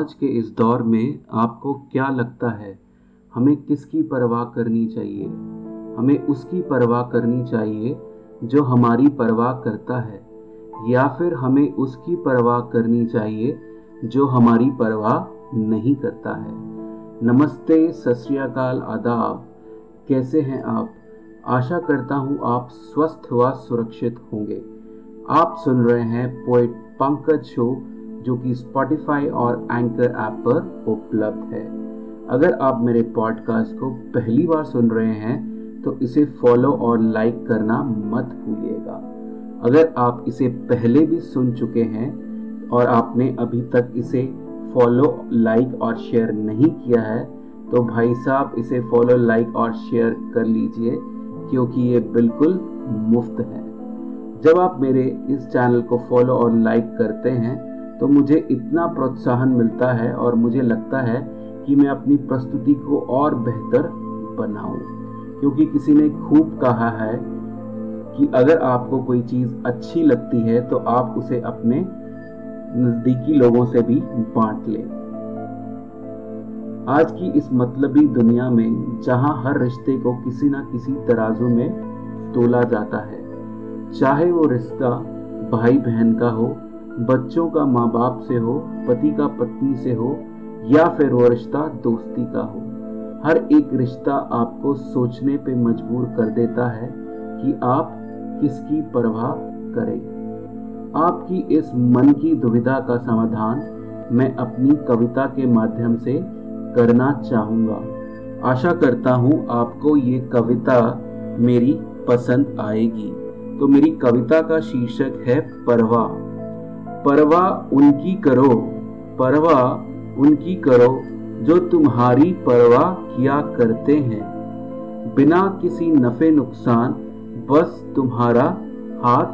आज के इस दौर में आपको क्या लगता है? हमें किसकी परवाह करनी चाहिए? हमें उसकी परवाह करनी चाहिए जो हमारी परवाह करता है, या फिर हमें उसकी परवाह करनी चाहिए जो हमारी परवाह नहीं करता है? नमस्ते, सत आदाब। कैसे हैं आप? आशा करता हूँ आप स्वस्थ व सुरक्षित होंगे। आप सुन रहे हैं पोइट पंकज शो जो कि स्पॉटिफाई और एंकर ऐप पर उपलब्ध है। अगर आप मेरे पॉडकास्ट को पहली बार सुन रहे हैं तो इसे फॉलो और लाइक करना मत भूलिएगा। अगर आप इसे पहले भी सुन चुके हैं और आपने अभी तक इसे फॉलो लाइक और शेयर नहीं किया है तो भाई साहब, इसे फॉलो लाइक और शेयर कर लीजिए, क्योंकि ये बिल्कुल मुफ़्त है। जब आप मेरे इस चैनल को फॉलो और लाइक करते हैं तो मुझे इतना प्रोत्साहन मिलता है और मुझे लगता है कि मैं अपनी प्रस्तुति को और बेहतर बनाऊँ। क्योंकि किसी ने खूब कहा है कि अगर आपको कोई चीज़ अच्छी लगती है तो आप उसे अपने नज़दीकी लोगों से भी बांट लें। आज की इस मतलबी दुनिया में, जहाँ हर रिश्ते को किसी ना किसी तराजू में तोला जाता है, चाहे वो रिश्ता भाई बहन का हो बच्चों का माँ बाप से हो, पति का पत्नी से हो, या फिर वो रिश्ता दोस्ती का हो। हर एक रिश्ता आपको सोचने पे मजबूर कर देता है कि आप किसकी परवाह करें। आपकी इस मन की दुविधा का समाधान मैं अपनी कविता के माध्यम से करना चाहूँगा। आशा करता हूँ आपको ये कविता मेरी पसंद आएगी। तो मेरी कविता का शीर्षक है परवा परवा उनकी करो, परवा उनकी करो, जो तुम्हारी परवाह किया करते हैं। बिना किसी नफे नुकसान, बस तुम्हारा हाथ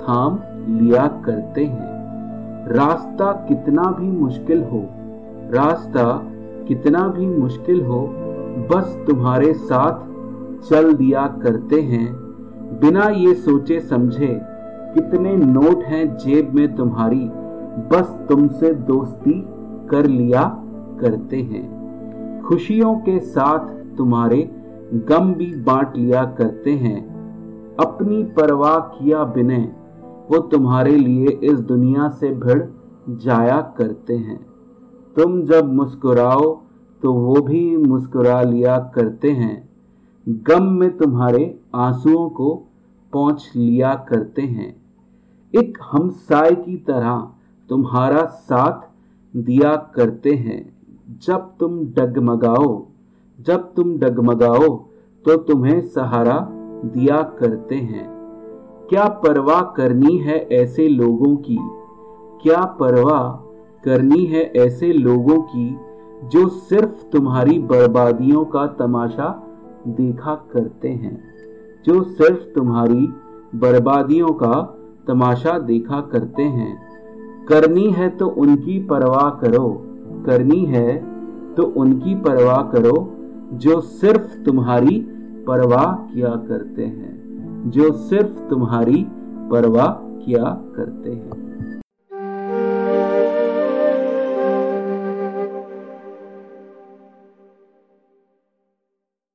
थाम लिया करते हैं। रास्ता कितना भी मुश्किल हो, रास्ता कितना भी मुश्किल हो, बस तुम्हारे साथ चल दिया करते हैं। बिना ये सोचे समझे कितने नोट हैं जेब में तुम्हारी? बस तुमसे दोस्ती कर लिया करते हैं। खुशियों के साथ तुम्हारे गम भी बांट लिया करते हैं। अपनी परवाह किया बिना वो तुम्हारे लिए इस दुनिया से भिड़ जाया करते हैं। तुम जब मुस्कुराओ तो वो भी मुस्कुरा लिया करते हैं। गम में तुम्हारे आंसुओं को पहुँच लिया करते हैं। एक हमसाय की तरह तुम्हारा साथ दिया करते हैं। जब तुम डगमगाओ, जब तुम डगमगाओ तो तुम्हें सहारा दिया करते हैं। क्या परवाह करनी है ऐसे लोगों की? क्या परवाह करनी है ऐसे लोगों की जो सिर्फ़ तुम्हारी बर्बादियों का तमाशा देखा करते हैं? जो सिर्फ़ तुम्हारी बर्बादियों का तमाशा देखा करते हैं। करनी है तो उनकी परवाह करो। करनी है तो उनकी परवाह करो, जो सिर्फ़ तुम्हारी परवाह किया करते हैं। जो सिर्फ़ तुम्हारी परवाह किया करते हैं।